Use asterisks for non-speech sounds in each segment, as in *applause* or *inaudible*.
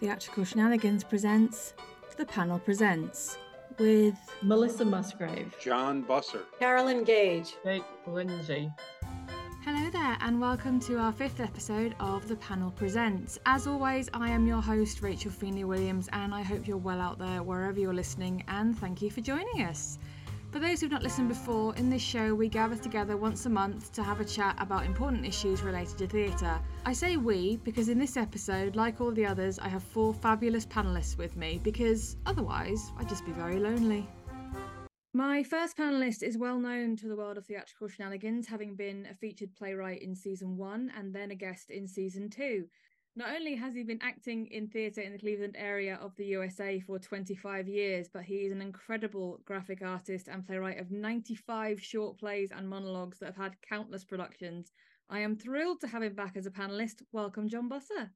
Theatrical Shenanigans presents The Panel Presents with Melissa Musgrave, John Busser, Carolyn Gage, Jake Lindsey. Hello there, and welcome to our fifth episode of The Panel Presents. As always, I am your host, Rachel Feeney Williams, and I hope you're well out there wherever you're listening, and thank you for joining us. For those who've not listened before, in this show we gather together once a month to have a chat about important issues related to theatre. I say we because in this episode, like all the others, I have four fabulous panellists with me because otherwise I'd just be very lonely. My first panellist is well known to the world of theatrical shenanigans, having been a featured playwright in season one and then a guest in season two. Not only has he been acting in theatre in the Cleveland area of the USA for 25 years, but he is an incredible graphic artist and playwright of 95 short plays and monologues that have had countless productions. I am thrilled to have him back as a panelist. Welcome, John Busser.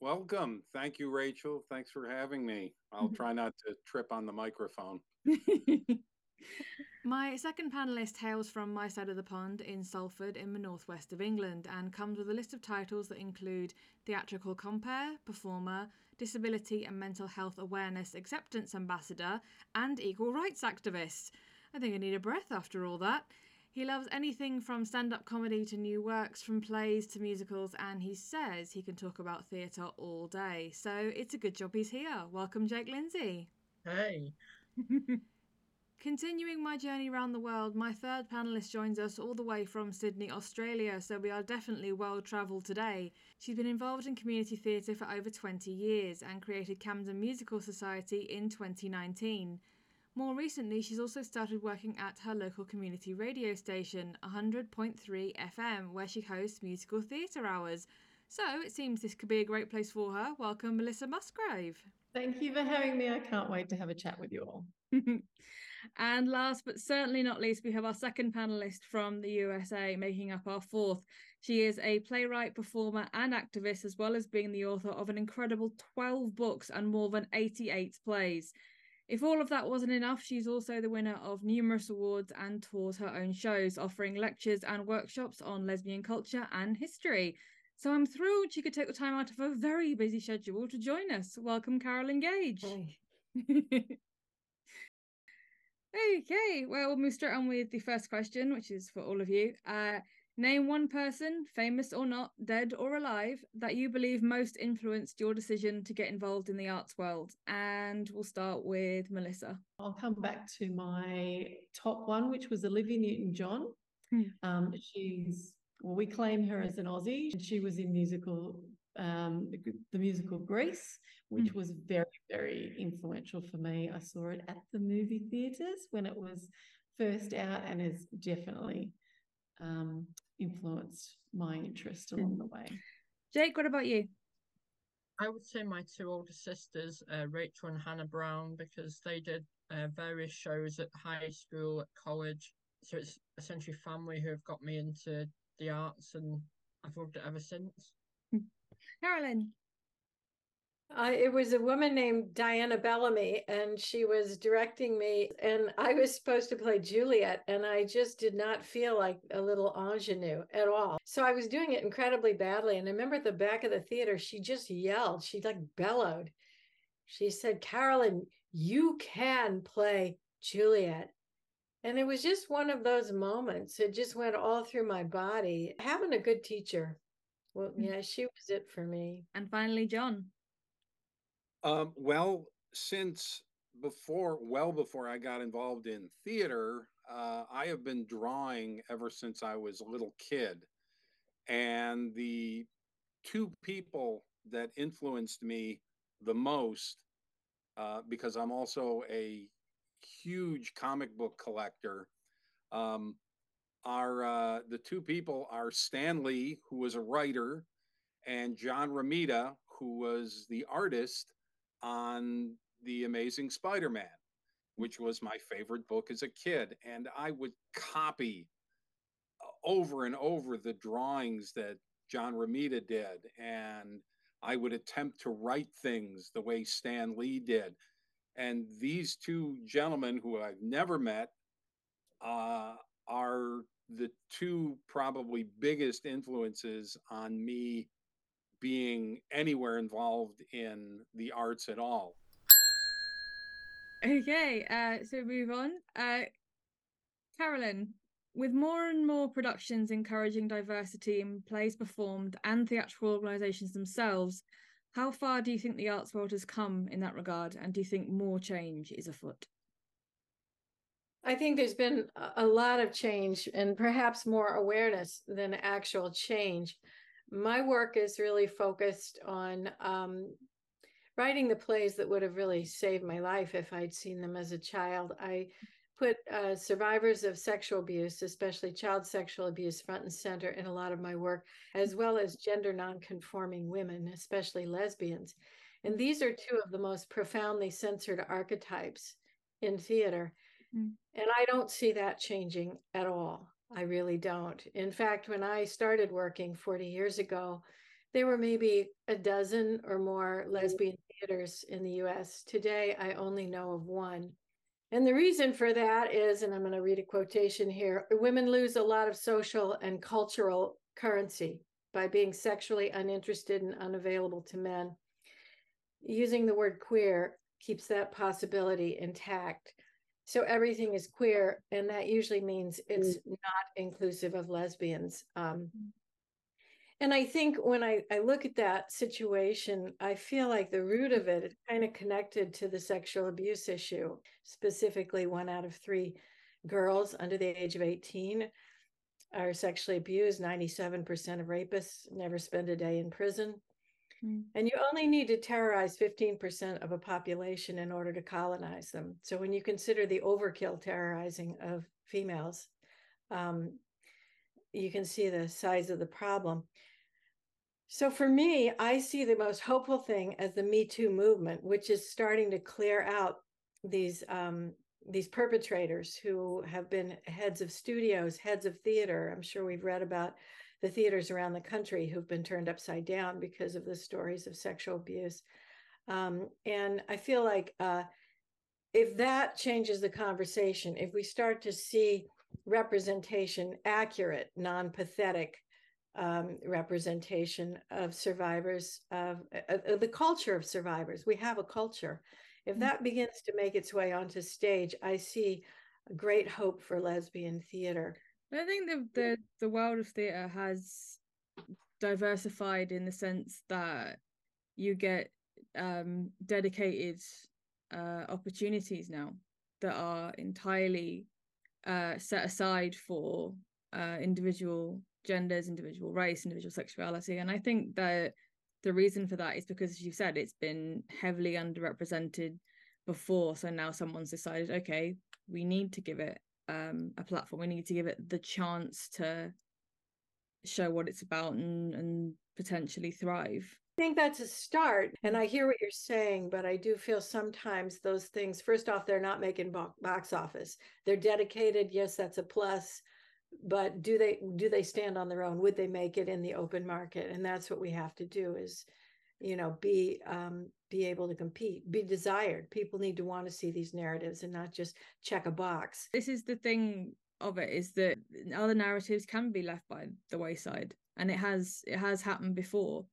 Welcome. Thank you, Rachel. Thanks for having me. I'll *laughs* try not to trip on the microphone. *laughs* My second panelist hails from my side of the pond in Salford in the northwest of England and comes with a list of titles that include Theatrical Compere, Performer, Disability and Mental Health Awareness Acceptance Ambassador, and Equal Rights Activist. I think I need a breath after all that. He loves anything from stand up comedy to new works, from plays to musicals, and he says he can talk about theatre all day. So it's a good job he's here. Welcome, Jake Lindsey. Hey. *laughs* Continuing my journey around the world, my third panelist joins us all the way from Sydney, Australia, so we are definitely well travelled today. She's been involved in community theatre for over 20 years and created Camden Musical Society in 2019. More recently, she's also started working at her local community radio station, 100.3 FM, where she hosts musical theatre hours. So it seems this could be a great place for her. Welcome, Melissa Musgrave. Thank you for having me. I can't wait to have a chat with you all. *laughs* and last but certainly not least, we have our second panelist from the USA, making up our fourth. She is a playwright, performer, and activist, as well as being the author of an incredible 12 books and more than 88 plays. If all of that wasn't enough, she's also the winner of numerous awards and tours her own shows, offering lectures and workshops on lesbian culture and history. So I'm thrilled she could take the time out of her very busy schedule to join us. Welcome, Carolyn Gage. *laughs* okay, well, we'll move straight on with the first question, which is for all of you. Uh, name one person, famous or not, dead or alive, that you believe most influenced your decision to get involved in the arts world. And we'll start with Melissa. I'll come back to my top one, which was Olivia Newton John. Hmm. Um, she's well, we claim her as an Aussie. She was in musical, um, the musical Grease, which Mm. was very, very influential for me. I saw it at the movie theaters when it was first out, and has definitely um, influenced my interest along the way. Jake, what about you? I would say my two older sisters, uh, Rachel and Hannah Brown, because they did uh, various shows at high school, at college. So it's essentially family who have got me into the arts, and I've loved it ever since. Carolyn. Uh, it was a woman named Diana Bellamy, and she was directing me. And I was supposed to play Juliet, and I just did not feel like a little ingenue at all. So I was doing it incredibly badly. And I remember at the back of the theater, she just yelled, she like bellowed. She said, Carolyn, you can play Juliet. And it was just one of those moments. It just went all through my body. Having a good teacher. Well, yeah, she was it for me. And finally, John. Um, well, since before, well before I got involved in theater, uh, I have been drawing ever since I was a little kid. And the two people that influenced me the most, uh, because I'm also a huge comic book collector, um, are uh, the two people are Stan Lee, who was a writer, and John Romita, who was the artist on The Amazing Spider Man, which was my favorite book as a kid. And I would copy over and over the drawings that John Romita did. And I would attempt to write things the way Stan Lee did. And these two gentlemen who I've never met uh, are the two probably biggest influences on me being anywhere involved in the arts at all. Okay, uh, so move on. Uh, Carolyn, with more and more productions encouraging diversity in plays performed and theatrical organisations themselves, how far do you think the arts world has come in that regard? And do you think more change is afoot? I think there's been a lot of change and perhaps more awareness than actual change. My work is really focused on um, writing the plays that would have really saved my life if I'd seen them as a child. I put uh, survivors of sexual abuse, especially child sexual abuse, front and center in a lot of my work, as well as gender nonconforming women, especially lesbians. And these are two of the most profoundly censored archetypes in theater. Mm. And I don't see that changing at all. I really don't. In fact, when I started working 40 years ago, there were maybe a dozen or more lesbian theaters in the US. Today, I only know of one. And the reason for that is, and I'm going to read a quotation here women lose a lot of social and cultural currency by being sexually uninterested and unavailable to men. Using the word queer keeps that possibility intact. So everything is queer, and that usually means it's mm. not inclusive of lesbians. Um, and I think when I, I look at that situation, I feel like the root of it is kind of connected to the sexual abuse issue. Specifically, one out of three girls under the age of 18 are sexually abused. 97% of rapists never spend a day in prison. Mm. And you only need to terrorize 15% of a population in order to colonize them. So when you consider the overkill terrorizing of females, um, you can see the size of the problem. So for me, I see the most hopeful thing as the Me Too movement, which is starting to clear out these um, these perpetrators who have been heads of studios, heads of theater. I'm sure we've read about the theaters around the country who've been turned upside down because of the stories of sexual abuse. Um, and I feel like uh, if that changes the conversation, if we start to see representation accurate, non pathetic, um, representation of survivors of, of, the culture of survivors. We have a culture. If mm. that begins to make its way onto stage, I see great hope for lesbian theater. I think the the, the world of theater has diversified in the sense that you get um, dedicated uh, opportunities now that are entirely uh, set aside for uh, individual genders, individual race, individual sexuality. And I think that the reason for that is because, as you said, it's been heavily underrepresented before. So now someone's decided, okay, we need to give it um, a platform. We need to give it the chance to show what it's about and, and potentially thrive. I think that's a start. And I hear what you're saying, but I do feel sometimes those things, first off, they're not making box office. They're dedicated. Yes, that's a plus but do they do they stand on their own would they make it in the open market and that's what we have to do is you know be um, be able to compete be desired. People need to want to see these narratives and not just check a box. This is the thing of it is that other narratives can be left by the wayside and it has it has happened before.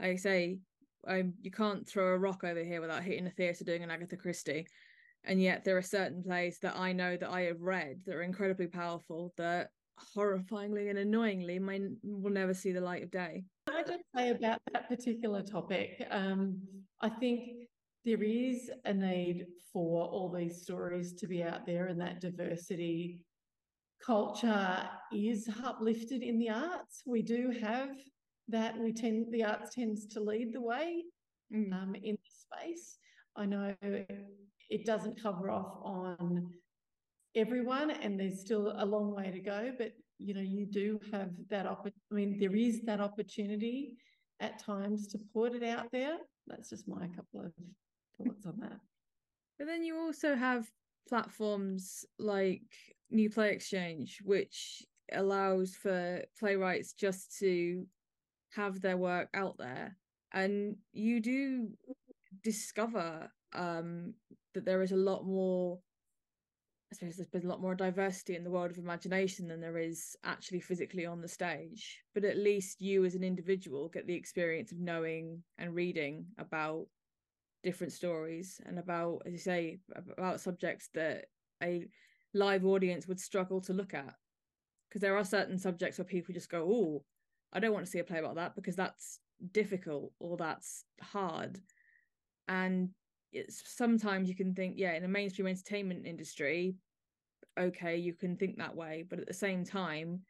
I say um, you can't throw a rock over here without hitting a theatre doing an agatha christie and yet there are certain plays that I know that I have read that are incredibly powerful that horrifyingly and annoyingly may, will never see the light of day. I just say about that particular topic, um, I think there is a need for all these stories to be out there and that diversity culture is uplifted in the arts. We do have that. We tend the arts tends to lead the way mm. um, in this space. I know it doesn't cover off on everyone and there's still a long way to go but you know you do have that opportunity i mean there is that opportunity at times to put it out there. That's just my couple of thoughts on that. But then you also have platforms like new play exchange which allows for playwrights just to have their work out there. And you do discover um that there is a lot more I suppose there's been a lot more diversity in the world of imagination than there is actually physically on the stage. But at least you as an individual get the experience of knowing and reading about different stories and about, as you say, about subjects that a live audience would struggle to look at. Because there are certain subjects where people just go, Oh, I don't want to see a play about that because that's difficult or that's hard. And it's sometimes you can think, yeah, in the mainstream entertainment industry, okay, you can think that way, but at the same time,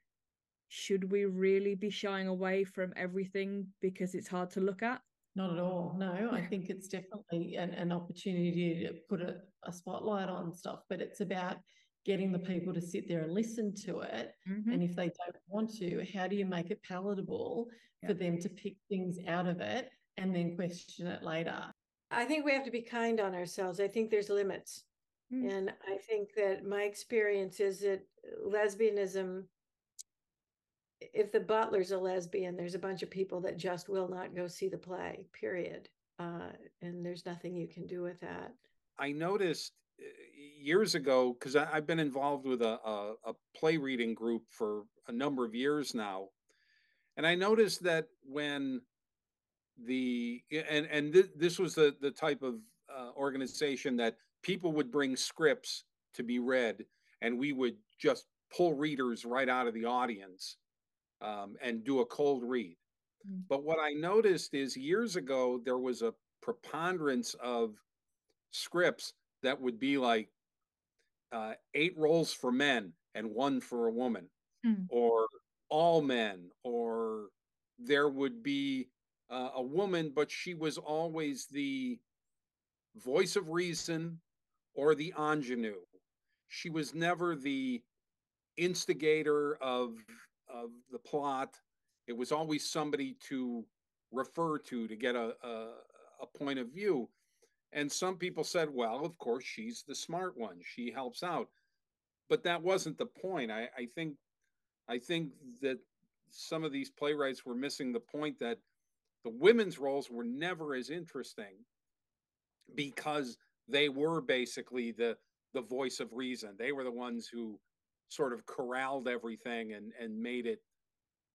should we really be shying away from everything because it's hard to look at? Not at all. No, I think it's definitely an, an opportunity to put a, a spotlight on stuff, but it's about getting the people to sit there and listen to it. Mm-hmm. And if they don't want to, how do you make it palatable Yeah. for them to pick things out of it and then question it later? I think we have to be kind on ourselves. I think there's limits. Mm. And I think that my experience is that lesbianism, if the butler's a lesbian, there's a bunch of people that just will not go see the play, period. Uh, and there's nothing you can do with that. I noticed uh, years ago because I've been involved with a, a, a play reading group for a number of years now, and I noticed that when the and and th- this was the the type of uh, organization that people would bring scripts to be read, and we would just pull readers right out of the audience um, and do a cold read. Mm. But what I noticed is years ago there was a preponderance of scripts that would be like uh, eight roles for men and one for a woman, Hmm. or all men, or there would be uh, a woman, but she was always the voice of reason or the ingenue. She was never the instigator of of the plot. It was always somebody to refer to to get a, a, a point of view. And some people said, well, of course, she's the smart one. She helps out. But that wasn't the point. I, I think I think that some of these playwrights were missing the point that the women's roles were never as interesting because they were basically the the voice of reason. They were the ones who sort of corralled everything and and made it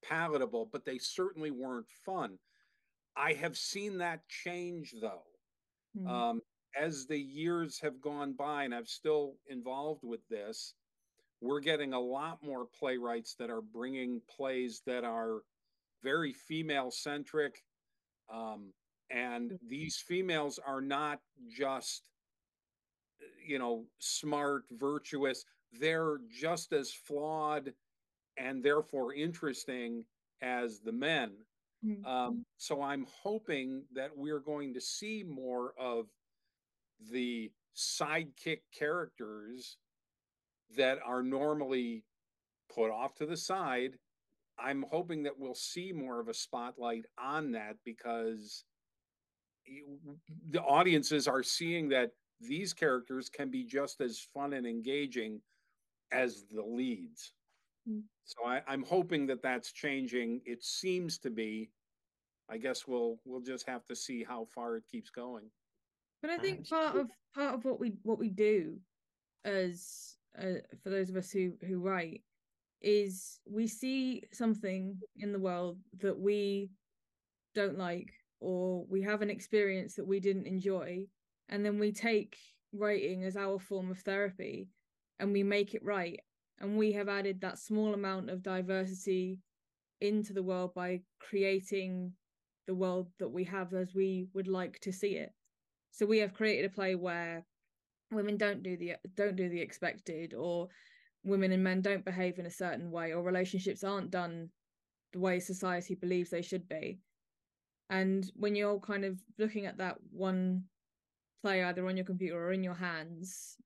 palatable, but they certainly weren't fun. I have seen that change though. Mm. Um, as the years have gone by, and I'm still involved with this, we're getting a lot more playwrights that are bringing plays that are very female centric. Um, and these females are not just, you know, smart, virtuous, they're just as flawed and therefore interesting as the men. Mm. Um, so I'm hoping that we're going to see more of the sidekick characters that are normally put off to the side. I'm hoping that we'll see more of a spotlight on that because you- the audiences are seeing that these characters can be just as fun and engaging as the leads. Mm. So I, I'm hoping that that's changing. It seems to be. I guess we'll we'll just have to see how far it keeps going. But I think part of part of what we what we do as uh, for those of us who who write is we see something in the world that we don't like or we have an experience that we didn't enjoy and then we take writing as our form of therapy and we make it right. And we have added that small amount of diversity into the world by creating the world that we have as we would like to see it. So we have created a play where women don't do the don't do the expected or women and men don't behave in a certain way or relationships aren't done the way society believes they should be. And when you're kind of looking at that one play either on your computer or in your hands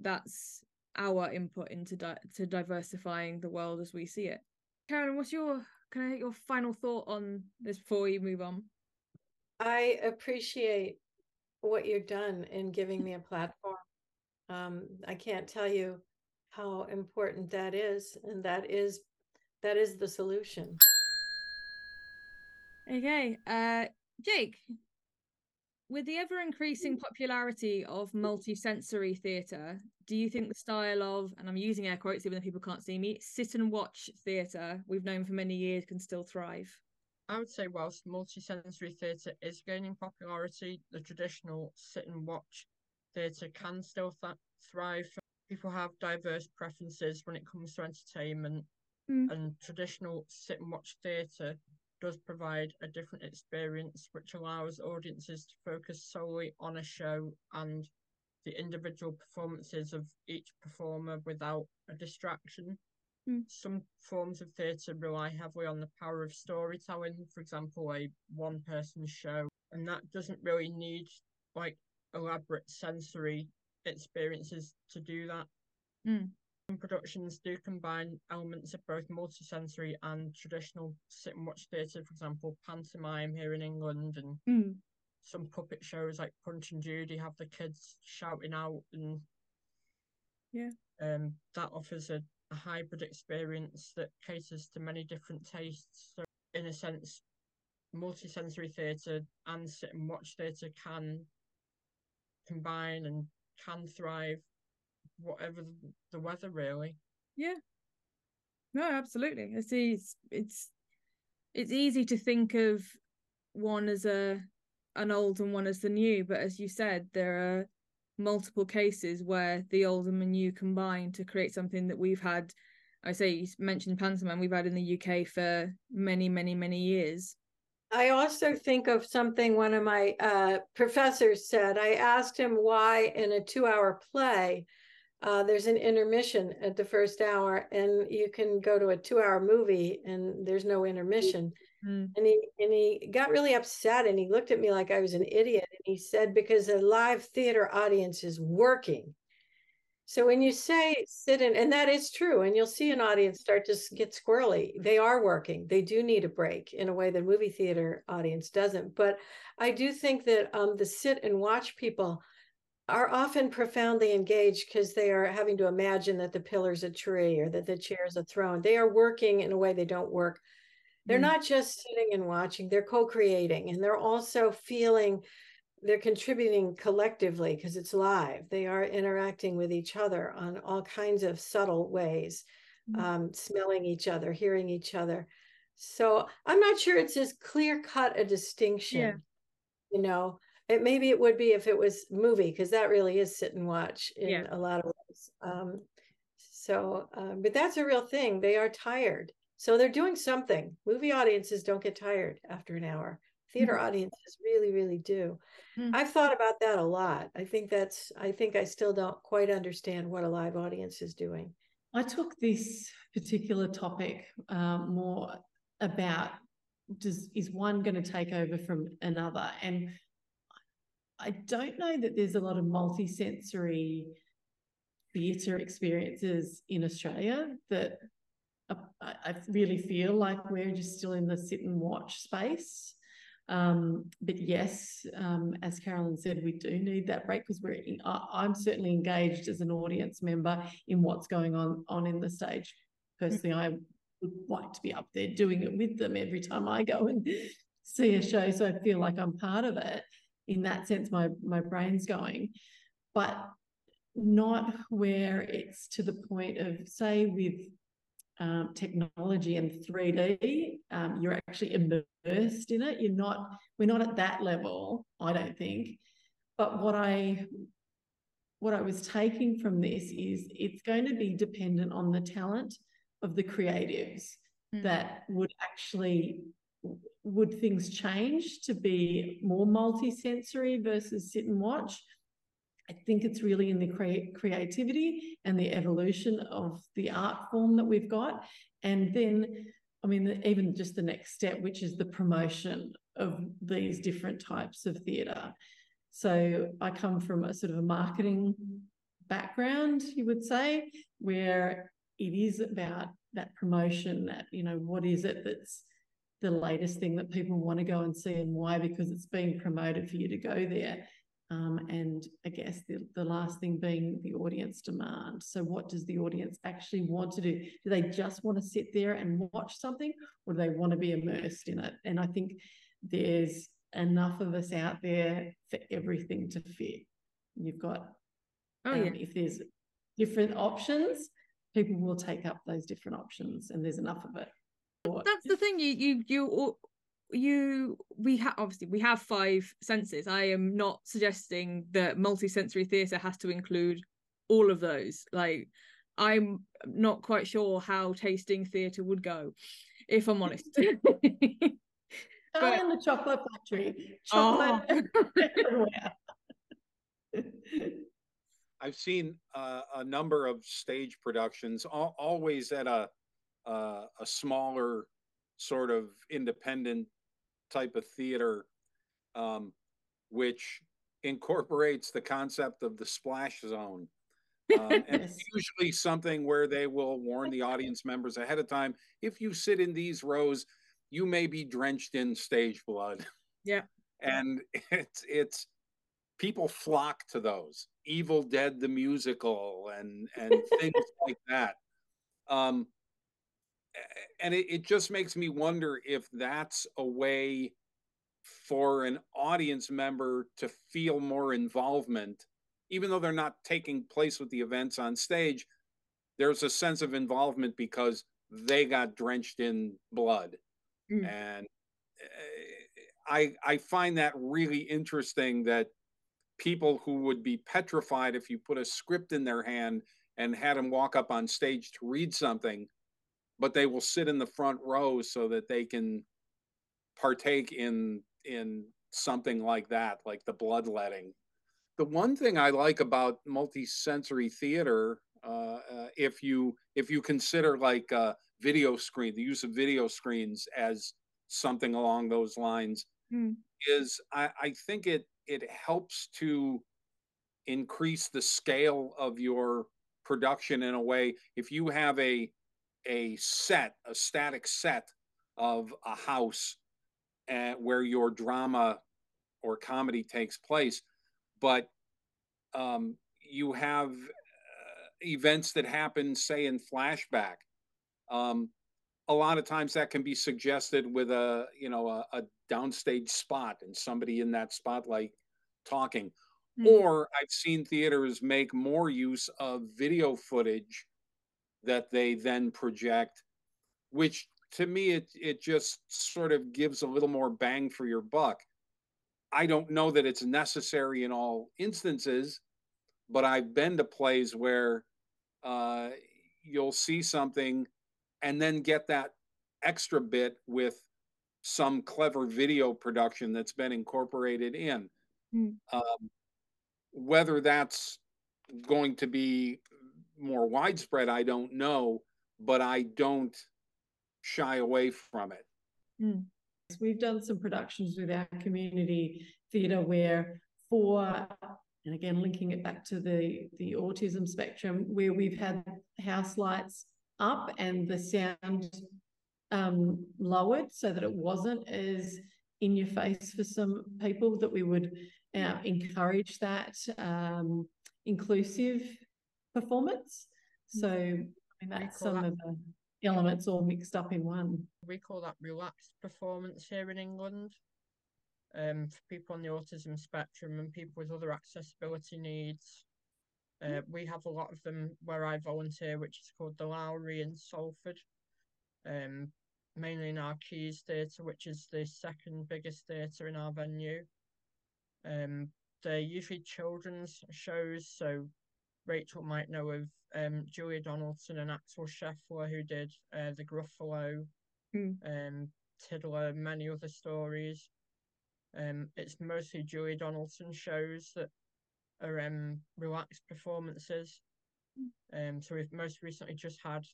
that's our input into di- to diversifying the world as we see it. Karen what's your can i get your final thought on this before we move on? I appreciate what you've done in giving me a platform. Um, I can't tell you how important that is, and that is that is the solution. okay uh jake with the ever increasing popularity of multi-sensory theatre, do you think the style of, and I'm using air quotes even though people can't see me, sit and watch theatre we've known for many years can still thrive? I would say whilst multi-sensory theatre is gaining popularity, the traditional sit and watch theatre can still th- thrive. People have diverse preferences when it comes to entertainment, mm. and traditional sit and watch theatre does provide a different experience, which allows audiences to focus solely on a show and the individual performances of each performer without a distraction. Mm. Some forms of theatre rely heavily on the power of storytelling, for example, a one person show, and that doesn't really need like elaborate sensory experiences to do that. Mm. Some productions do combine elements of both multisensory and traditional sit and watch theatre, for example, pantomime here in England, and mm. some puppet shows like Punch and Judy have the kids shouting out, and yeah, um, that offers a a hybrid experience that caters to many different tastes. So, in a sense, multisensory theatre and sit and watch theatre can combine and can thrive, whatever the weather, really. Yeah. No, absolutely. I see. It's it's it's easy to think of one as a an old and one as the new, but as you said, there are multiple cases where the old and the new combine to create something that we've had I say you mentioned pantomime we've had in the UK for many many many years I also think of something one of my uh, professors said. I asked him why in a two hour play, uh, there's an intermission at the first hour, and you can go to a two hour movie and there's no intermission. Mm. And he and he got really upset and he looked at me like I was an idiot. And he said, because a live theater audience is working. So when you say sit in, and that is true, and you'll see an audience start to get squirrely. They are working. They do need a break in a way that movie theater audience doesn't. But I do think that um, the sit and watch people are often profoundly engaged because they are having to imagine that the pillar's a tree or that the chair is a throne. They are working in a way they don't work they're mm. not just sitting and watching, they're co creating and they're also feeling they're contributing collectively because it's live. They are interacting with each other on all kinds of subtle ways, mm. um, smelling each other, hearing each other. So I'm not sure it's as clear cut a distinction. Yeah. You know, it maybe it would be if it was movie because that really is sit and watch in yeah. a lot of ways. Um, so, um, but that's a real thing. They are tired. So they're doing something. Movie audiences don't get tired after an hour. Theater mm-hmm. audiences really, really do. Mm-hmm. I've thought about that a lot. I think that's, I think I still don't quite understand what a live audience is doing. I took this particular topic um, more about does is one going to take over from another? And I don't know that there's a lot of multi-sensory theatre experiences in Australia that I really feel like we're just still in the sit and watch space. Um, but yes, um, as Carolyn said, we do need that break because we're. In, I, am certainly engaged as an audience member in what's going on on in the stage. Personally, I would like to be up there doing it with them every time I go and see a show, so I feel like I'm part of it. In that sense, my my brain's going, but not where it's to the point of say with um, technology and 3D, um, you're actually immersed in it. You're not, we're not at that level, I don't think. But what I what I was taking from this is it's going to be dependent on the talent of the creatives mm. that would actually would things change to be more multi-sensory versus sit and watch I think it's really in the cre- creativity and the evolution of the art form that we've got. And then, I mean, even just the next step, which is the promotion of these different types of theatre. So I come from a sort of a marketing background, you would say, where it is about that promotion, that, you know, what is it that's the latest thing that people want to go and see and why? Because it's being promoted for you to go there. Um, and I guess the, the last thing being the audience demand. So, what does the audience actually want to do? Do they just want to sit there and watch something, or do they want to be immersed in it? And I think there's enough of us out there for everything to fit. You've got, Oh um, yeah. if there's different options, people will take up those different options, and there's enough of it. That's the thing. You you you all- you we have obviously we have five senses. I am not suggesting that multisensory theatre has to include all of those. Like I'm not quite sure how tasting theatre would go, if I'm honest. *laughs* Charlie *laughs* but- and the Chocolate Factory, Oh. chocolate everywhere. *laughs* I've seen uh, a number of stage productions, al- always at a uh, a smaller sort of independent type of theater, um, which incorporates the concept of the splash zone. Um, and it's usually something where they will warn the audience members ahead of time if you sit in these rows, you may be drenched in stage blood. Yeah. And *laughs* it's it's people flock to those. Evil Dead the musical and and *laughs* things like that. Um and it, it just makes me wonder if that's a way for an audience member to feel more involvement even though they're not taking place with the events on stage there's a sense of involvement because they got drenched in blood Mm. and uh, i i find that really interesting that people who would be petrified if you put a script in their hand and had them walk up on stage to read something but they will sit in the front row so that they can partake in in something like that like the bloodletting the one thing i like about multisensory theater uh, uh, if you if you consider like uh, video screen the use of video screens as something along those lines Hmm. is I, I think it it helps to increase the scale of your production in a way if you have a a set a static set of a house uh, where your drama or comedy takes place. But um, you have uh, events that happen say in flashback. Um, a lot of times that can be suggested with a you know a, a downstage spot and somebody in that spotlight talking. Hmm. or i've seen theaters make more use of video footage that they then project which to me it it just sort of gives a little more bang for your buck i don't know that it's necessary in all instances but i've been to plays where uh, you'll see something and then get that extra bit with some clever video production that's been incorporated in. Hmm. Um, whether that's going to be more widespread, I don't know, but I don't shy away from it. We've done some productions with our community theatre where for, and again, linking it back to the, the autism spectrum, where we've had house lights up and the sound um, lowered so that it wasn't as in your face for some people, that we would uh, encourage that um, inclusive performance. So, I mean, that's some of the elements all mixed up in one. We call that relaxed performance here in England. Um, for people on the autism spectrum and people with other accessibility needs. Uh, we have a lot of them where I volunteer, which is called the Lowry in Salford. Um, mainly in our Quays Theatre, which is the second biggest theatre in our venue. Um, they're usually children's shows, so Rachel might know of um, Julia Donaldson and Axel Scheffler, who did uh, The Gruffalo, Hmm. um, Tiddler, many other stories. Um, it's mostly Julia Donaldson shows that are um, relaxed performances. Um, so we've most recently just had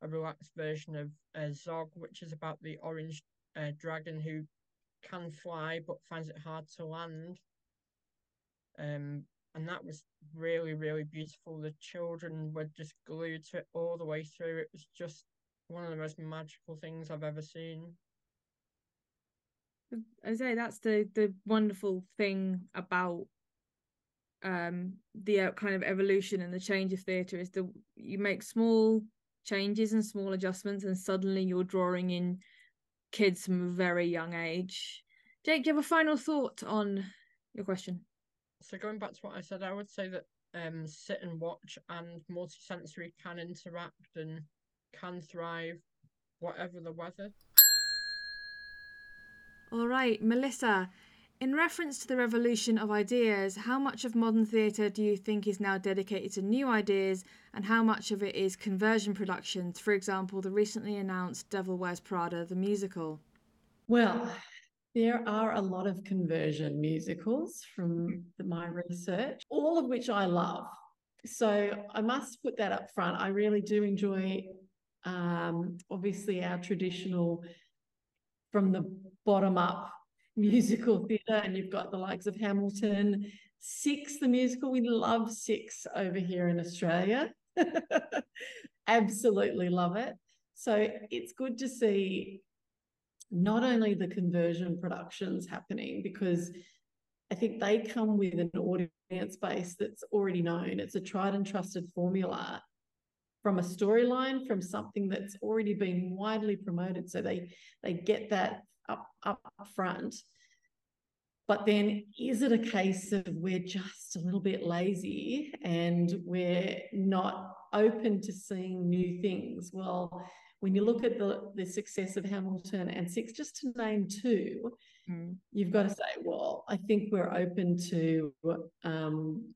a relaxed version of uh, Zog, which is about the orange uh, dragon who can fly but finds it hard to land. Um, and that was really, really beautiful. The children were just glued to it all the way through. It was just one of the most magical things I've ever seen. I say that's the the wonderful thing about um the uh, kind of evolution and the change of theatre is that you make small changes and small adjustments and suddenly you're drawing in kids from a very young age Jake, do you have a final thought on your question? So going back to what I said, I would say that um, sit and watch and multisensory can interact and can thrive, whatever the weather. All right, Melissa. In reference to the revolution of ideas, how much of modern theatre do you think is now dedicated to new ideas, and how much of it is conversion productions? For example, the recently announced Devil Wears Prada, the musical. Well, there are a lot of conversion musicals from my research, all of which I love. So I must put that up front. I really do enjoy, um, obviously, our traditional from the bottom up musical theatre, and you've got the likes of Hamilton, Six, the musical. We love Six over here in Australia. *laughs* Absolutely love it. So it's good to see not only the conversion productions happening because I think they come with an audience base that's already known. It's a tried and trusted formula from a storyline, from something that's already been widely promoted. So they they get that up up front. But then is it a case of we're just a little bit lazy and we're not open to seeing new things? Well, when you look at the, the success of Hamilton and Six, just to name two, mm. you've got to say, well, I think we're open to um,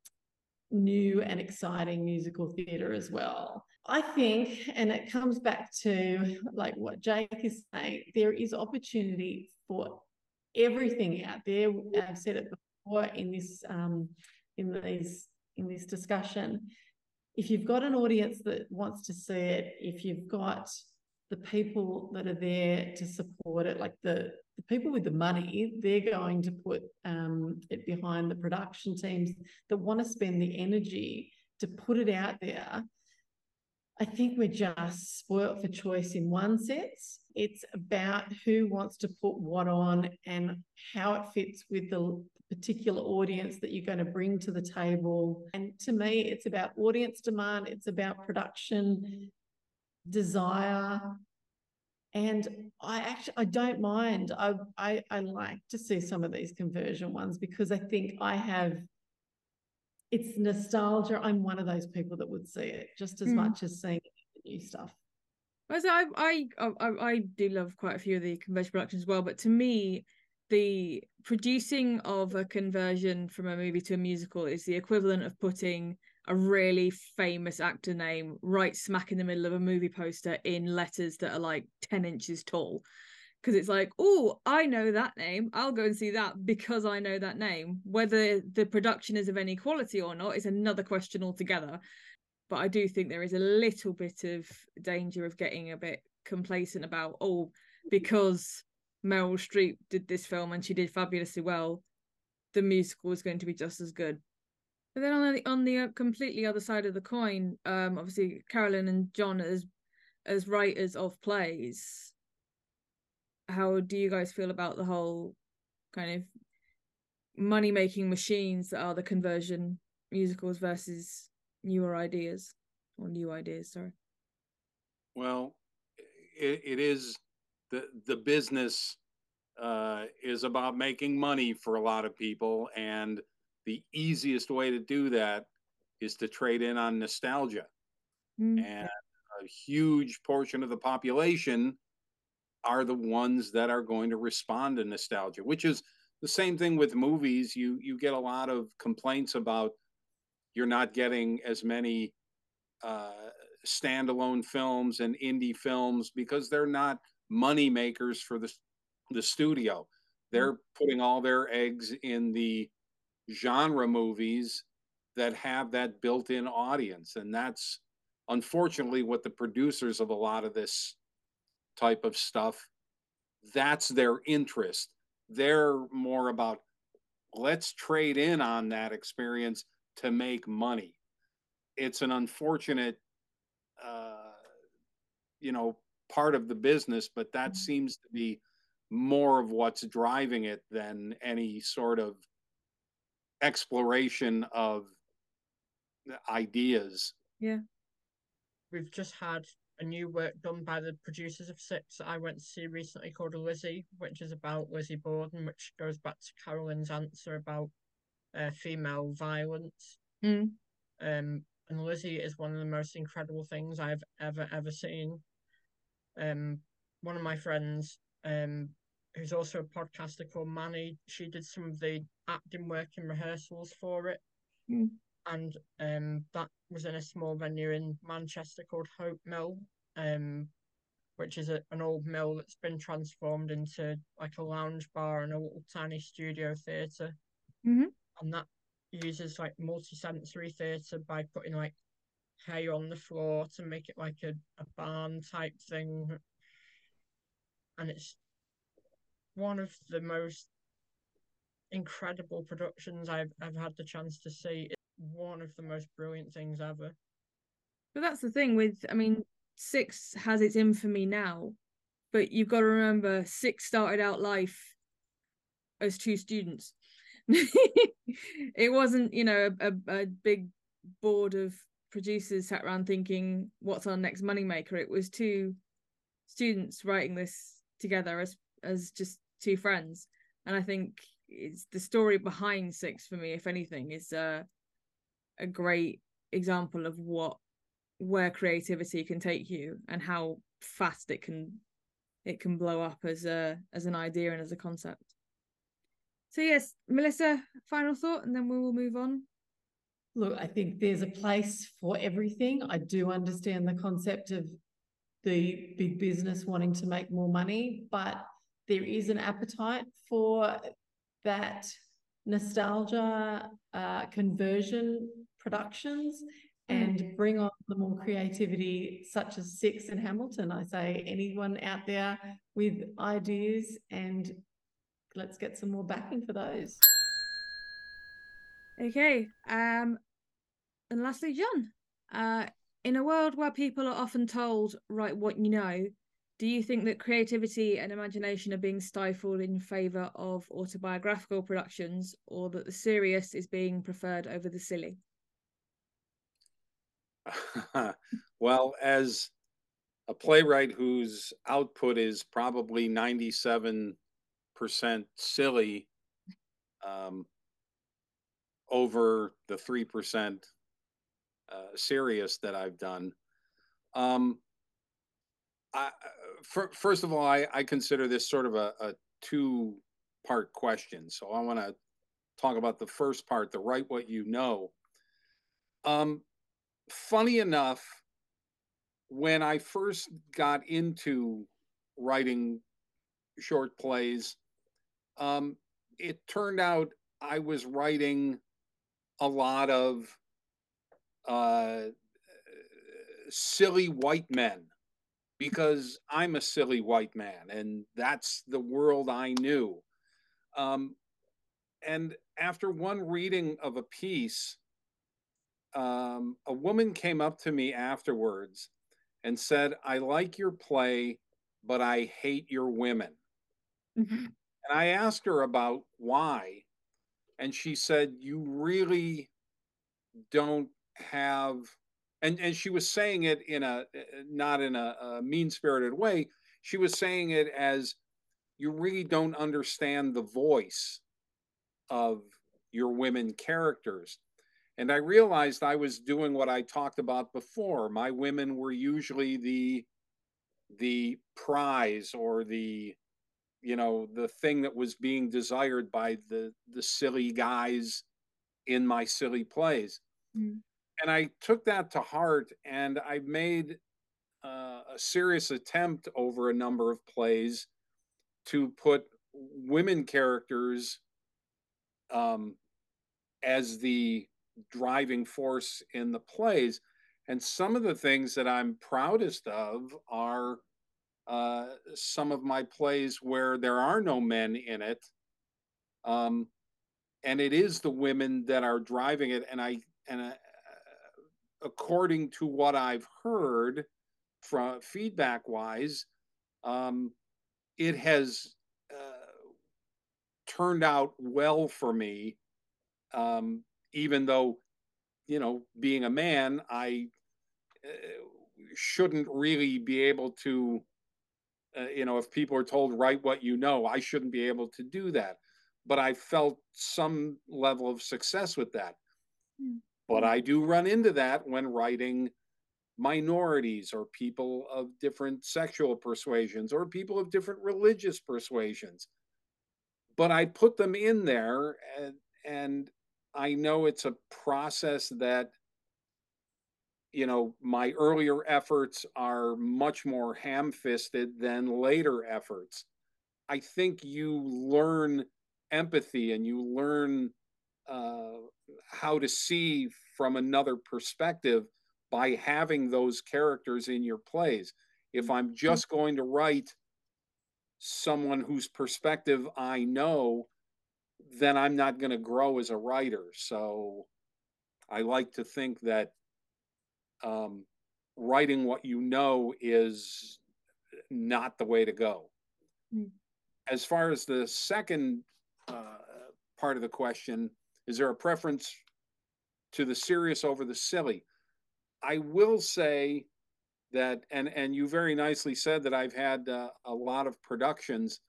new and exciting musical theatre as well. I think, and it comes back to like what Jake is saying, there is opportunity for everything out there. I've said it before in this um, in these in this discussion. If you've got an audience that wants to see it, if you've got the people that are there to support it, like the, the people with the money, they're going to put um, it behind the production teams that want to spend the energy to put it out there. I think we're just spoilt for choice in one sense. It's about who wants to put what on and how it fits with the particular audience that you're going to bring to the table. And to me, it's about audience demand, it's about production desire. And I actually I don't mind. I, I I like to see some of these conversion ones because I think I have it's nostalgia. I'm one of those people that would see it just as mm. much as seeing the new stuff. I, I I I do love quite a few of the conversion productions as well, but to me, the producing of a conversion from a movie to a musical is the equivalent of putting a really famous actor name right smack in the middle of a movie poster in letters that are like 10 inches tall. Because it's like oh i know that name. I'll go and see that because i know that name. Whether the production is of any quality or not is another question altogether. But i do think there is a little bit of danger of getting a bit complacent about oh because meryl streep did this film and she did fabulously well the musical is going to be just as good but then on the on the uh, completely other side of the coin, um, obviously Carolyn and John as as writers of plays, how do you guys feel about the whole kind of money making machines that are the conversion musicals versus newer ideas or new ideas? Sorry. Well, it, it is the the business uh, is about making money for a lot of people and the easiest way to do that is to trade in on nostalgia. Mm-hmm. And a huge portion of the population are the ones that are going to respond to nostalgia, which is the same thing with movies. You you get a lot of complaints about you're not getting as many uh, standalone films and indie films because they're not money makers for the the studio. They're mm-hmm. putting all their eggs in the genre movies that have that built-in audience. And that's unfortunately what the producers of a lot of this type of stuff that's their interest. They're more about let's trade in on that experience to make money. It's an unfortunate uh, you know part of the business but that mm-hmm. seems to be more of what's driving it than any sort of exploration of ideas. Yeah. We've just had a new work done by the producers of Six that I went to see recently called Lizzie, which is about Lizzie Borden, which goes back to Carolyn's answer about uh, female violence. Mm. Um, and Lizzie is one of the most incredible things I've ever ever seen. Um, one of my friends, um, who's also a podcaster called Manny, she did some of the acting work and rehearsals for it. Mm. And um, that was in a small venue in Manchester called Hope Mill, um, which is a, an old mill that's been transformed into like a lounge bar and a little tiny studio theatre. Mhm. And that uses like multi-sensory theatre by putting like hay on the floor to make it like a, a barn type thing. And it's one of the most incredible productions I've I've had the chance to see. It's one of the most brilliant things ever. But that's the thing with, I mean, Six has its infamy now, but you've got to remember Six started out life as two students. *laughs* it wasn't, you know, a, a, a big board of producers sat around thinking, what's our next moneymaker? It was two students writing this together as as just two friends. And I think it's the story behind Six for me, if anything, is uh, a great example of what where creativity can take you and how fast it can it can blow up as a as an idea and as a concept. So yes, Melissa, final thought, and then we will move on. Look, I think there's a place for everything. I do understand the concept of the big business wanting to make more money, but there is an appetite for that nostalgia uh, conversion productions and bring on the more creativity such as Six and Hamilton. I say anyone out there with ideas and let's get some more backing for those. Okay. Um and lastly, John. Uh in a world where people are often told, write what you know, do you think that creativity and imagination are being stifled in favour of autobiographical productions or that the serious is being preferred over the silly? *laughs* well, as a playwright whose output is probably 97% silly um, over the 3% uh, serious that I've done. Um, I, for, first of all, I, I consider this sort of a, a two part question. So I want to talk about the first part, the write what you know. Um, funny enough, when I first got into writing short plays, um, it turned out I was writing a lot of uh, silly white men because I'm a silly white man and that's the world I knew. Um, and after one reading of a piece, um, a woman came up to me afterwards and said, I like your play, but I hate your women. Mm-hmm. And I asked her about why. And she said, You really don't have and and she was saying it in a not in a, a mean spirited way. She was saying it as you really don't understand the voice of your women characters. And i realized i was doing what i talked about before. My women were usually the the prize or the you know the thing that was being desired by the the silly guys in my silly plays. Mm. And I took that to heart, and I made uh, a serious attempt over a number of plays to put women characters um, as the driving force in the plays. And some of the things that I'm proudest of are uh, some of my plays where there are no men in it. Um, and it is the women that are driving it. And I, and uh, according to what I've heard from feedback wise, um, it has uh, turned out well for me. Um, even though, you know, being a man, I uh, shouldn't really be able to, uh, you know, if people are told write what you know, I shouldn't be able to do that. But I felt some level of success with that. Mm. But mm. I do run into that when writing minorities or people of different sexual persuasions or people of different religious persuasions. But I put them in there and, and I know it's a process that you know, my earlier efforts are much more ham fisted than later efforts. I think you learn empathy and you learn uh, how to see from another perspective by having those characters in your plays. If I'm just going to write someone whose perspective I know, then I'm not going to grow as a writer. So I like to think that um, writing what you know is not the way to go. Mm. As far as the second uh, part of the question, is there a preference to the serious over the silly? I will say that, and and you very nicely said that I've had uh, a lot of productions.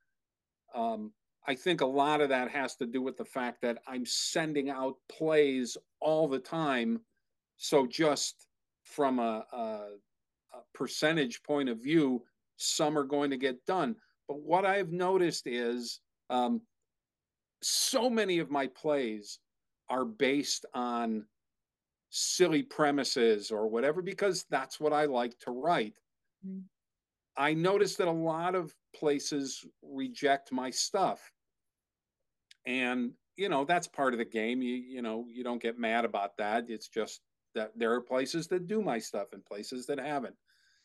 Um, I think a lot of that has to do with the fact that I'm sending out plays all the time. So just from a, a, a percentage point of view, some are going to get done. But what I've noticed is um, so many of my plays are based on silly premises or whatever because that's what I like to write. Mm-hmm. I noticed that a lot of places reject my stuff. And you know, that's part of the game. You you know, you don't get mad about that. It's just that there are places that do my stuff and places that haven't.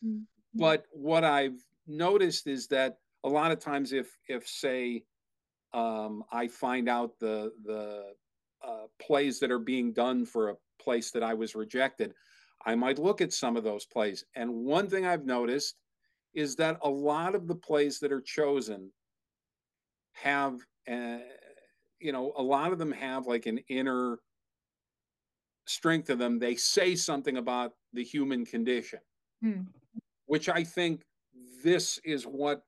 Mm-hmm. But what I've noticed is that a lot of times, if if say um, I find out the the uh, plays that are being done for a place that I was rejected, I might look at some of those plays. And one thing I've noticed is that a lot of the plays that are chosen have, uh, you know, a lot of them have like an inner strength of them, they say something about the human condition, hmm. which I think this is what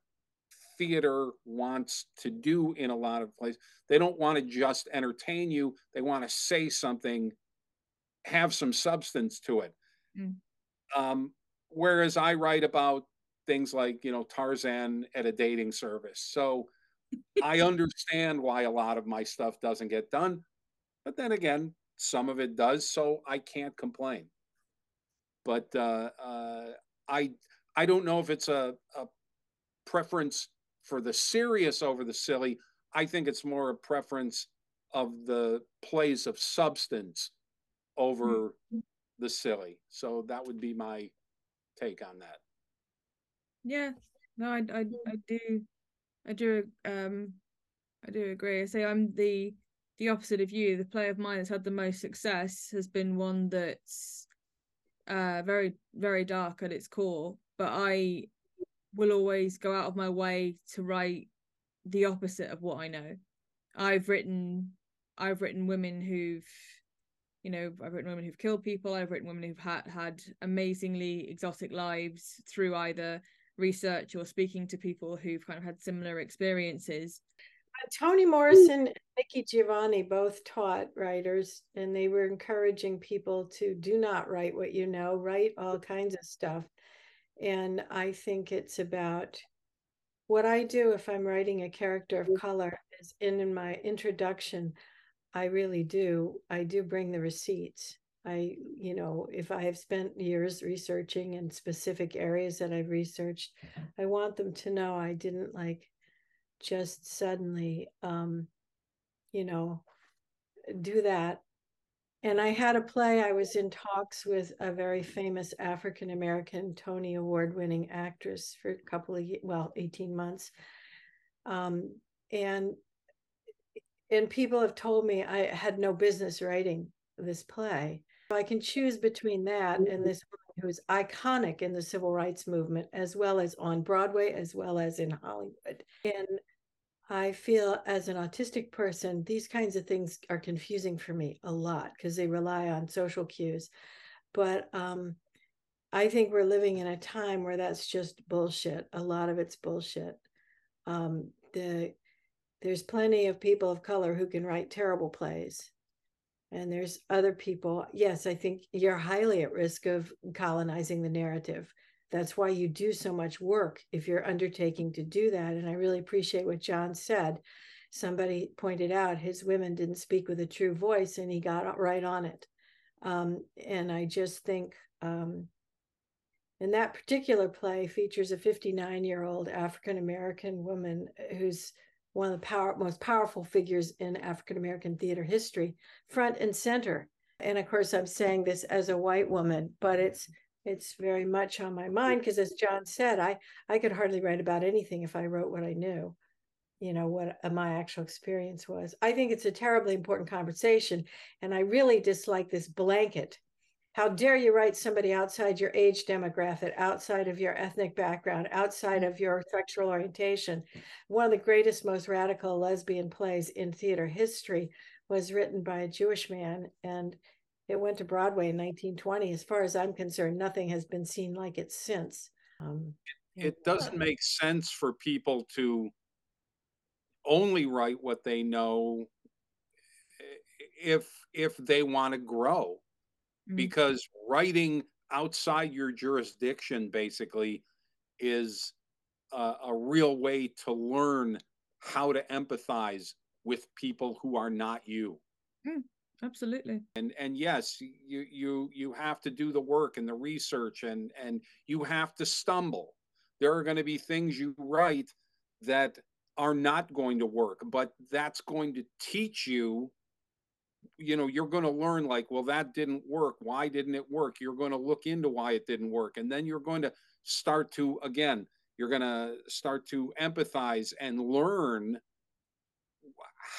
theater wants to do in a lot of places. They don't want to just entertain you, they want to say something, have some substance to it. Hmm. Um, whereas I write about things like, you know, Tarzan at a dating service. So I *laughs* understand why a lot of my stuff doesn't get done. But then again, some of it does, so I can't complain. But uh, uh, I I don't know if it's a, a preference for the serious over the silly. I think it's more a preference of the plays of substance over mm-hmm. the silly. So that would be my take on that. Yeah, no, I, I, I do, I do, um, I do agree. I say I'm the the opposite of you, the play of mine that's had the most success has been one that's uh, very, very dark at its core. But I will always go out of my way to write the opposite of what I know. I've written, I've written women who've, you know, I've written women who've killed people. I've written women who've had had amazingly exotic lives through either research or speaking to people who've kind of had similar experiences. Uh, Toni Morrison and Nikki Giovanni both taught writers, and they were encouraging people to do not write what you know, write all kinds of stuff. And I think it's about what I do if I'm writing a character of color is in, in my introduction, I really do. I do bring the receipts. I, you know, if I have spent years researching in specific areas that I've researched, I want them to know I didn't like just suddenly um you know do that and i had a play i was in talks with a very famous african american tony award winning actress for a couple of well 18 months. Um and and people have told me i had no business writing this play. I can choose between that and this one who's iconic in the civil rights movement, as well as on Broadway, as well as in Hollywood. And I feel as an autistic person, these kinds of things are confusing for me a lot because they rely on social cues. But um, I think we're living in a time where that's just bullshit. A lot of it's bullshit. Um, the there's plenty of people of color who can write terrible plays. And there's other people. Yes, I think you're highly at risk of colonizing the narrative. That's why you do so much work if you're undertaking to do that. And I really appreciate what John said. Somebody pointed out his women didn't speak with a true voice, and he got right on it. Um, and I just think, um, and that particular play features a 59 year old African American woman who's one of the power, most powerful figures in African American theater history, front and center. And of course, I'm saying this as a white woman, but it's it's very much on my mind because, as John said, I I could hardly write about anything if I wrote what I knew, you know, what uh, my actual experience was. I think it's a terribly important conversation, and I really dislike this blanket how dare you write somebody outside your age demographic, outside of your ethnic background, outside of your sexual orientation? One of the greatest, most radical lesbian plays in theater history was written by a Jewish man, and it went to Broadway in 1920. As far as I'm concerned, nothing has been seen like it since. Um, it, it doesn't make sense for people to only write what they know if if they want to grow mm-hmm. because writing outside your jurisdiction basically is a, a real way to learn how to empathize with people who are not you. Mm, absolutely. And and yes, you you you have to do the work and the research and and you have to stumble. There are going to be things you write that are not going to work, but that's going to teach you you know you're going to learn like well that didn't work why didn't it work you're going to look into why it didn't work and then you're going to start to again you're going to start to empathize and learn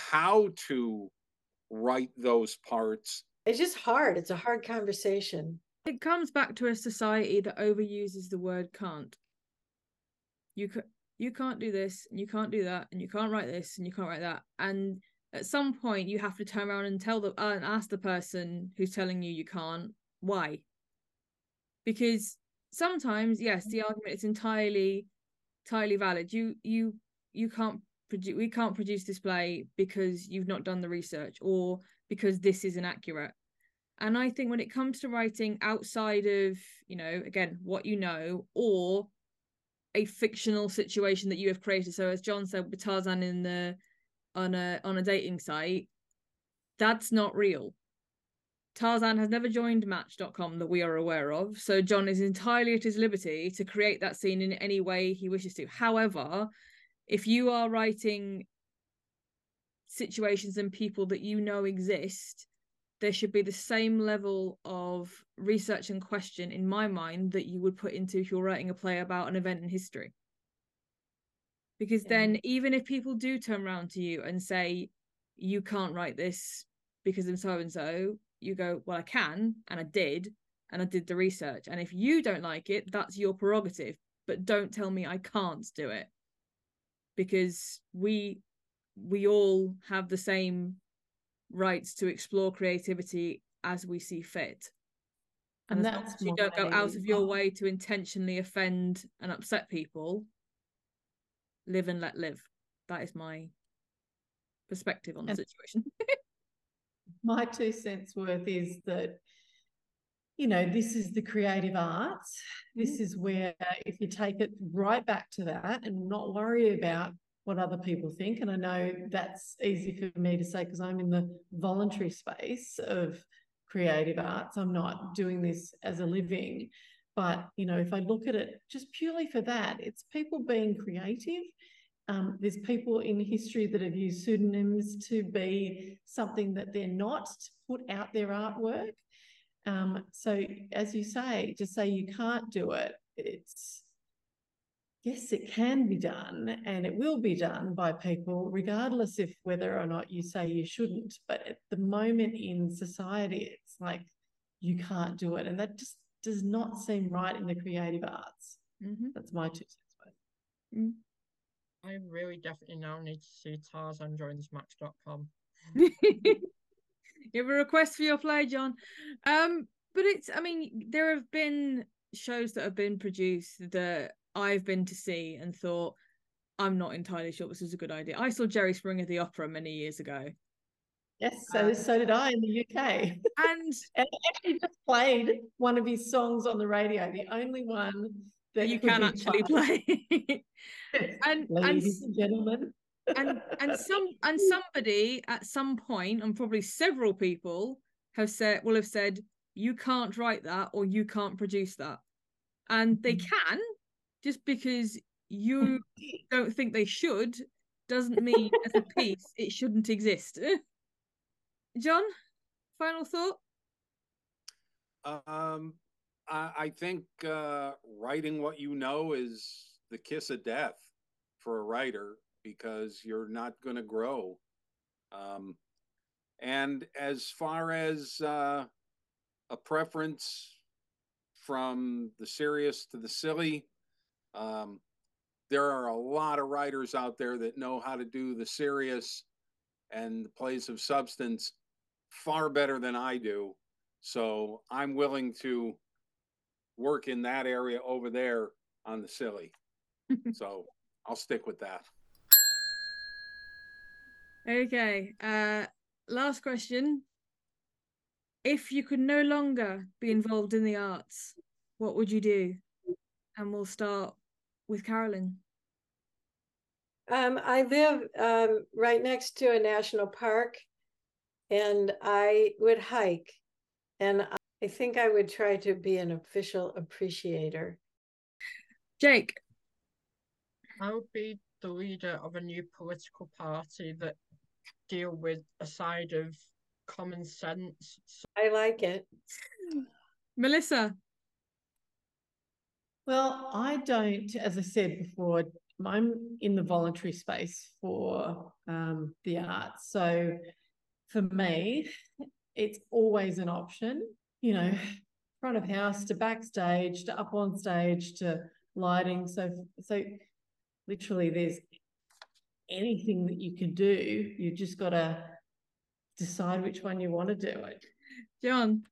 how to write those parts. It's just hard. It's a hard conversation. It comes back to a society that overuses the word can't. You can you can't do this and you can't do that and you can't write this and you can't write that. And at some point you have to turn around and tell the uh, and ask the person who's telling you you can't why. Because sometimes yes the argument is entirely entirely valid. You you you can't produce we can't produce display because you've not done the research or because this is inaccurate and i think when it comes to writing outside of you know again what you know or a fictional situation that you have created so as john said with tarzan in the on a on a dating site, that's not real. Tarzan has never joined Match.com that we are aware of, so John is entirely at his liberty to create that scene in any way he wishes to. However, if you are writing situations and people that you know exist, there should be the same level of research and question in my mind that you would put into if you're writing a play about an event in history because yeah. then even if people do turn around to you and say you can't write this because I'm so and so you go well I can and I did and I did the research and if you don't like it that's your prerogative but don't tell me I can't do it because we we all have the same rights to explore creativity as we see fit and, and that's you don't go out of your way to intentionally offend and upset people live and let live. That is my perspective on the situation. *laughs* my two cents worth is that you know this is the creative arts this mm-hmm. is where if you take it right back to that and not worry about what other people think and i know that's easy for me to say because i'm in the voluntary space of creative arts i'm not doing this as a living but you know if i look at it just purely for that it's people being creative um, there's people in history that have used pseudonyms to be something that they're not, to put out their artwork. Um, so, as you say, to say you can't do it, it's yes, it can be done and it will be done by people, regardless if whether or not you say you shouldn't. But at the moment in society, it's like you can't do it. And that just does not seem right in the creative arts. Mm-hmm. That's my two cents worth. Mm-hmm. I really definitely now need to see Tarzan join this match.com. *laughs* you have a request for your play, John. Um, but it's I mean, there have been shows that have been produced that I've been to see and thought, I'm not entirely sure this is a good idea. I saw Jerry Springer the Opera many years ago. Yes, so so did I in the UK. And *laughs* And actually just played one of his songs on the radio, the only one that you can actually played. play. and *laughs* *laughs* and Ladies and gentlemen. And and some and somebody at some point, and probably several people have said will have said, you can't write that or you can't produce that. And they Mhm. can, just because you don't think they should, doesn't mean as a piece it shouldn't exist. *laughs* John, final thought? Um, I, I think uh, writing what you know is the kiss of death for a writer because you're not going to grow. Um, and as far as uh, a preference from the serious to the silly, um, there are a lot of writers out there that know how to do the serious and the plays of substance far better than I do. So I'm willing to work in that area over there on the silly. *laughs* so I'll stick with that. Okay. Uh last question. If you could no longer be involved in the arts, what would you do? And we'll start with Carolyn. Um, I live um, right next to a national park, and I would hike, and I- I think I would try to be an official appreciator. Jake. I would be the leader of a new political party that deal with a side of common sense. So I like it. Melissa. Well, I don't, as I said before, I'm in the voluntary space for um, the arts. So for me, it's always an option, you know, front of house to backstage to up on stage to lighting. So, so literally, there's anything that you can do. You just got to decide which one you want to do it. John.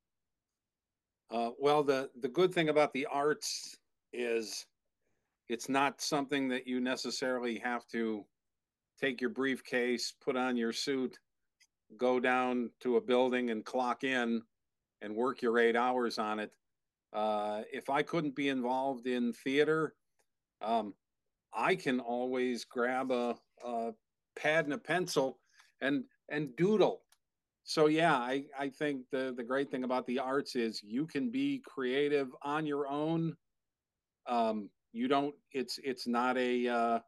Uh, well, the the good thing about the arts is it's not something that you necessarily have to take your briefcase, put on your suit, go down to a building and clock in and work your eight hours on it. Uh, if I couldn't be involved in theater, um, I can always grab a, a pad and a pencil and and doodle. So yeah i i think the the great thing about the arts is you can be creative on your own. Um you don't it's it's not a uh,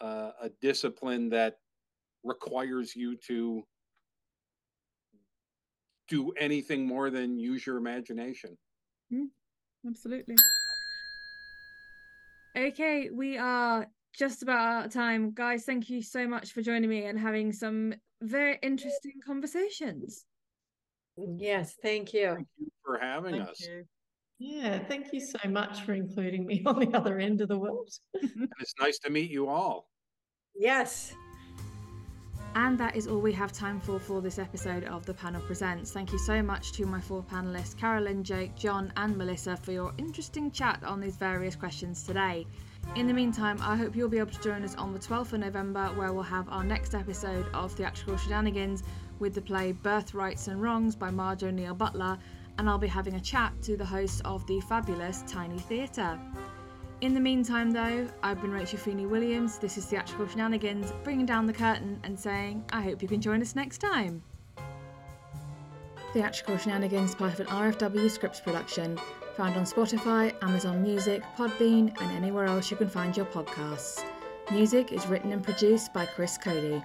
uh a discipline that requires you to do anything more than use your imagination. Absolutely. Okay, we are just about out of time. Guys, thank you so much for joining me and having some very interesting conversations. Yes, thank you. thank you for having thank us you. Yeah, thank you so much for including me *laughs* on the other end of the world. and it's nice to meet you all Yes. And that is all we have time for for this episode of The Panel Presents. Thank you so much to my four panelists, Carolyn, Jake, John, and Melissa, for your interesting chat on these various questions today. In the meantime, I hope you'll be able to join us on the 12th of November, where we'll have our next episode of Theatrical Shenanigans with the play Birthrights and Wrongs by Marge O'Neill Butler, and I'll be having a chat to the host of the fabulous Tiny Theatre. In the meantime, though, I've been Rachel Feeney Williams. This is Theatrical Shenanigans, bringing down the curtain and saying, I hope you can join us next time. Theatrical Shenanigans, part of an RFW Scripts production, found on Spotify, Amazon Music, Podbean, and anywhere else you can find your podcasts. Music is written and produced by Chris Cody.